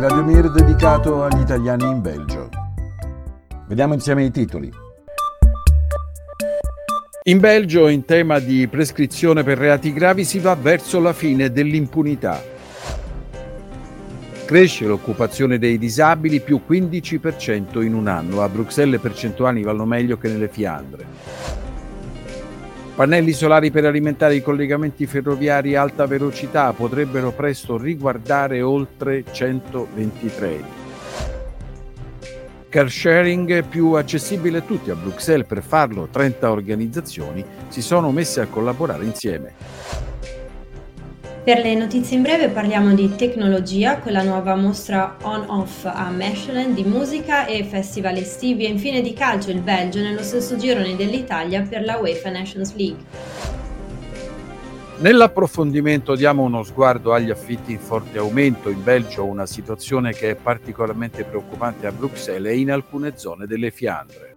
Radiomir dedicato agli italiani in Belgio. Vediamo insieme i titoli. In Belgio, in tema di prescrizione per reati gravi, si va verso la fine dell'impunità. Cresce l'occupazione dei disabili più 15% in un anno. A Bruxelles le percentuali vanno meglio che nelle Fiandre. Pannelli solari per alimentare i collegamenti ferroviari a alta velocità potrebbero presto riguardare oltre 120 treni. Car sharing più accessibile a tutti a Bruxelles. Per farlo 30 organizzazioni si sono messe a collaborare insieme. Per le notizie in breve parliamo di tecnologia con la nuova mostra on-off a Mechelen, di musica e festival estivi e infine di calcio il Belgio nello stesso girone dell'Italia per la UEFA Nations League. Nell'approfondimento diamo uno sguardo agli affitti in forte aumento in Belgio, una situazione che è particolarmente preoccupante a Bruxelles e in alcune zone delle Fiandre.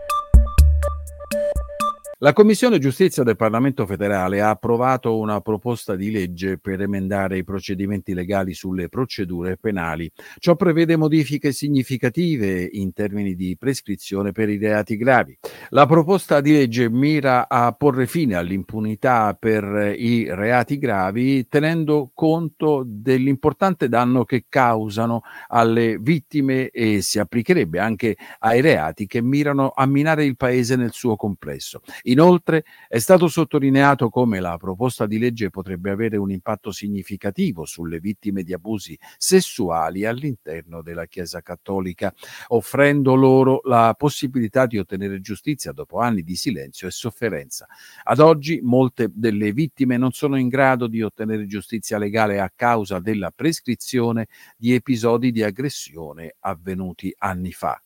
La Commissione Giustizia del Parlamento federale ha approvato una proposta di legge per emendare i procedimenti legali sulle procedure penali. Ciò prevede modifiche significative in termini di prescrizione per i reati gravi. La proposta di legge mira a porre fine all'impunità per i reati gravi tenendo conto dell'importante danno che causano alle vittime e si applicherebbe anche ai reati che mirano a minare il paese nel suo complesso. Inoltre è stato sottolineato come la proposta di legge potrebbe avere un impatto significativo sulle vittime di abusi sessuali all'interno della Chiesa Cattolica, offrendo loro la possibilità di ottenere giustizia dopo anni di silenzio e sofferenza. Ad oggi molte delle vittime non sono in grado di ottenere giustizia legale a causa della prescrizione di episodi di aggressione avvenuti anni fa.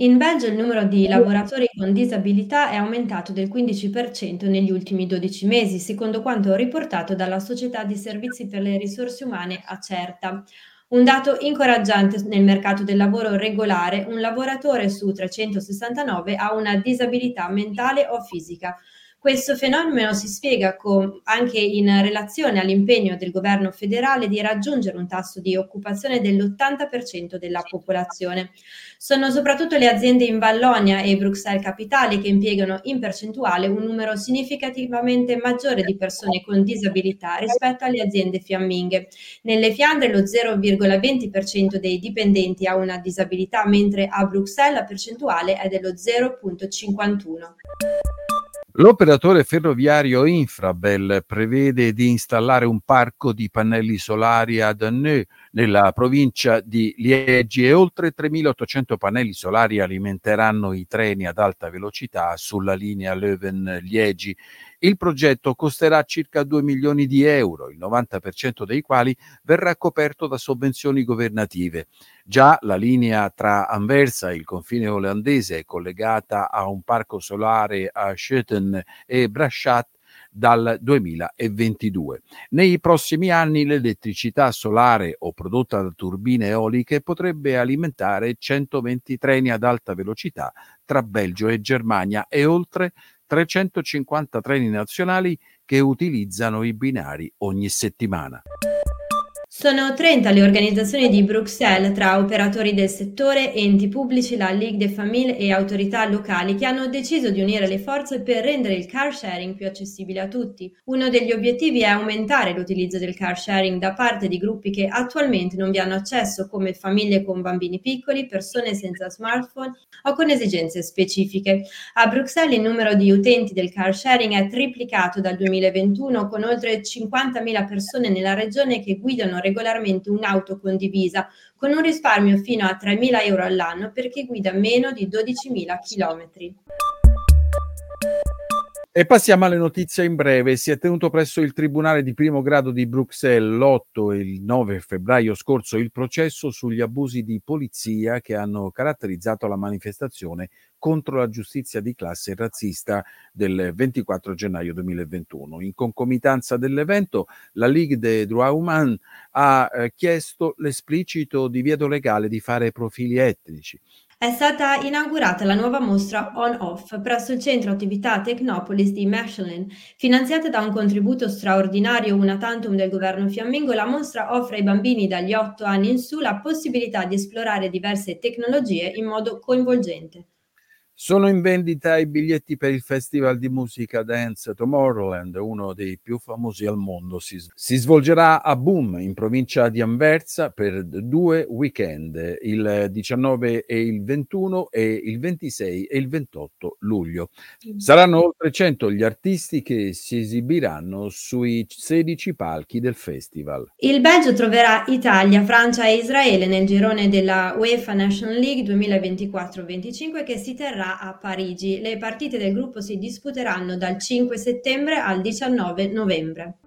In Belgio il numero di lavoratori con disabilità è aumentato del 15% negli ultimi 12 mesi, secondo quanto riportato dalla società di servizi per le risorse umane Acerta. Un dato incoraggiante nel mercato del lavoro regolare, un lavoratore su 369 ha una disabilità mentale o fisica, questo fenomeno si spiega con, anche in relazione all'impegno del governo federale di raggiungere un tasso di occupazione dell'80% della popolazione. Sono soprattutto le aziende in Vallonia e Bruxelles Capitale che impiegano in percentuale un numero significativamente maggiore di persone con disabilità rispetto alle aziende fiamminghe. Nelle Fiandre lo 0,20% dei dipendenti ha una disabilità, mentre a Bruxelles la percentuale è dello 0,51%. L'operatore ferroviario Infrabel prevede di installare un parco di pannelli solari ad Anneux nella provincia di Liegi e oltre 3.800 pannelli solari alimenteranno i treni ad alta velocità sulla linea Leuven-Liegi il progetto costerà circa 2 milioni di euro, il 90% dei quali verrà coperto da sovvenzioni governative. Già la linea tra Anversa, il confine olandese, è collegata a un parco solare a Schoten e Brasciat dal 2022. Nei prossimi anni l'elettricità solare o prodotta da turbine eoliche potrebbe alimentare 120 treni ad alta velocità tra Belgio e Germania e oltre 350 treni nazionali che utilizzano i binari ogni settimana. Sono 30 le organizzazioni di Bruxelles tra operatori del settore, enti pubblici, la Ligue des Familles e autorità locali che hanno deciso di unire le forze per rendere il car sharing più accessibile a tutti. Uno degli obiettivi è aumentare l'utilizzo del car sharing da parte di gruppi che attualmente non vi hanno accesso come famiglie con bambini piccoli, persone senza smartphone o con esigenze specifiche. A Bruxelles il numero di utenti del car sharing è triplicato dal 2021 con oltre 50.000 persone nella regione che guidano regolarmente un'auto condivisa con un risparmio fino a 3.000 euro all'anno per chi guida meno di 12.000 chilometri. E passiamo alle notizie in breve. Si è tenuto presso il Tribunale di primo grado di Bruxelles l'8 e il 9 febbraio scorso il processo sugli abusi di polizia che hanno caratterizzato la manifestazione contro la giustizia di classe razzista del 24 gennaio 2021. In concomitanza dell'evento, la Ligue des droits humains ha eh, chiesto l'esplicito divieto legale di fare profili etnici è stata inaugurata la nuova mostra On-Off presso il centro attività Technopolis di Mechelen. Finanziata da un contributo straordinario una tantum del governo fiammingo, la mostra offre ai bambini dagli 8 anni in su la possibilità di esplorare diverse tecnologie in modo coinvolgente. Sono in vendita i biglietti per il Festival di musica dance Tomorrowland, uno dei più famosi al mondo. Si, si, svolgerà a Boom, in provincia di Anversa, per due weekend, il 19 e il 21 e il 26 e il 28 luglio. Saranno oltre 100 gli artisti che si esibiranno sui 16 palchi del festival. Il Belgio troverà Italia, Francia e Israele nel girone della UEFA National League 2024-25 che si terrà a Parigi. Le partite del gruppo si disputeranno dal 5 settembre al 19 novembre.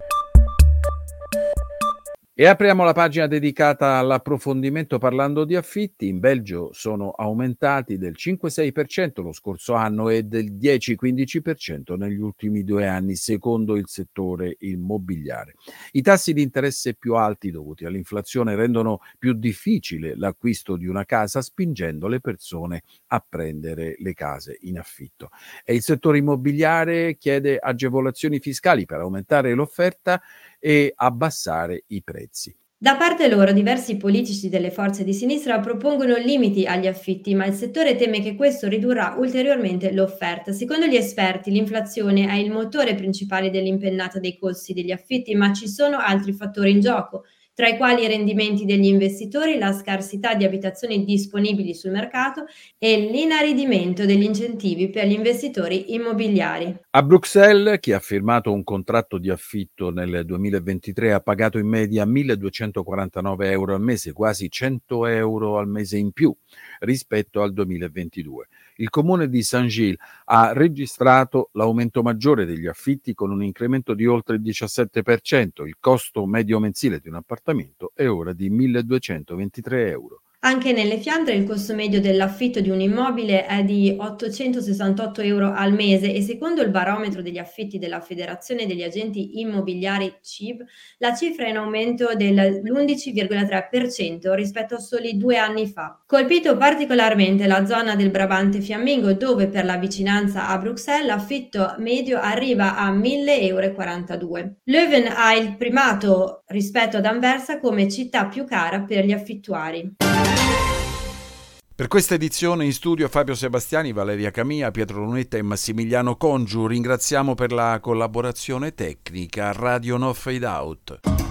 E apriamo la pagina dedicata all'approfondimento parlando di affitti. In Belgio sono aumentati del 5-6% lo scorso anno e del 10-15% negli ultimi due anni, secondo il settore immobiliare. I tassi di interesse più alti dovuti all'inflazione rendono più difficile l'acquisto di una casa, spingendo le persone a prendere le case in affitto. E il settore immobiliare chiede agevolazioni fiscali per aumentare l'offerta e abbassare i prezzi. Da parte loro, diversi politici delle forze di sinistra propongono limiti agli affitti, ma il settore teme che questo ridurrà ulteriormente l'offerta. Secondo gli esperti, l'inflazione è il motore principale dell'impennata dei costi degli affitti, ma ci sono altri fattori in gioco tra i quali i rendimenti degli investitori, la scarsità di abitazioni disponibili sul mercato e l'inaridimento degli incentivi per gli investitori immobiliari. A Bruxelles, chi ha firmato un contratto di affitto nel 2023 ha pagato in media 1.249 euro al mese, quasi 100 euro al mese in più rispetto al 2022. Il comune di Saint-Gilles ha registrato l'aumento maggiore degli affitti con un incremento di oltre il 17%. Il costo medio mensile di un appartamento è ora di 1.223 euro. Anche nelle Fiandre il costo medio dell'affitto di un immobile è di 868 euro al mese e secondo il barometro degli affitti della Federazione degli Agenti Immobiliari CIB la cifra è in aumento dell'11,3% rispetto a soli due anni fa. Colpito particolarmente la zona del Brabante Fiammingo dove per la vicinanza a Bruxelles l'affitto medio arriva a 1.042 euro. Leuven ha il primato rispetto ad Anversa come città più cara per gli affittuari. Per questa edizione in studio Fabio Sebastiani, Valeria Camia, Pietro Lunetta e Massimiliano Congiu. Ringraziamo per la collaborazione tecnica Radio No Fade Out.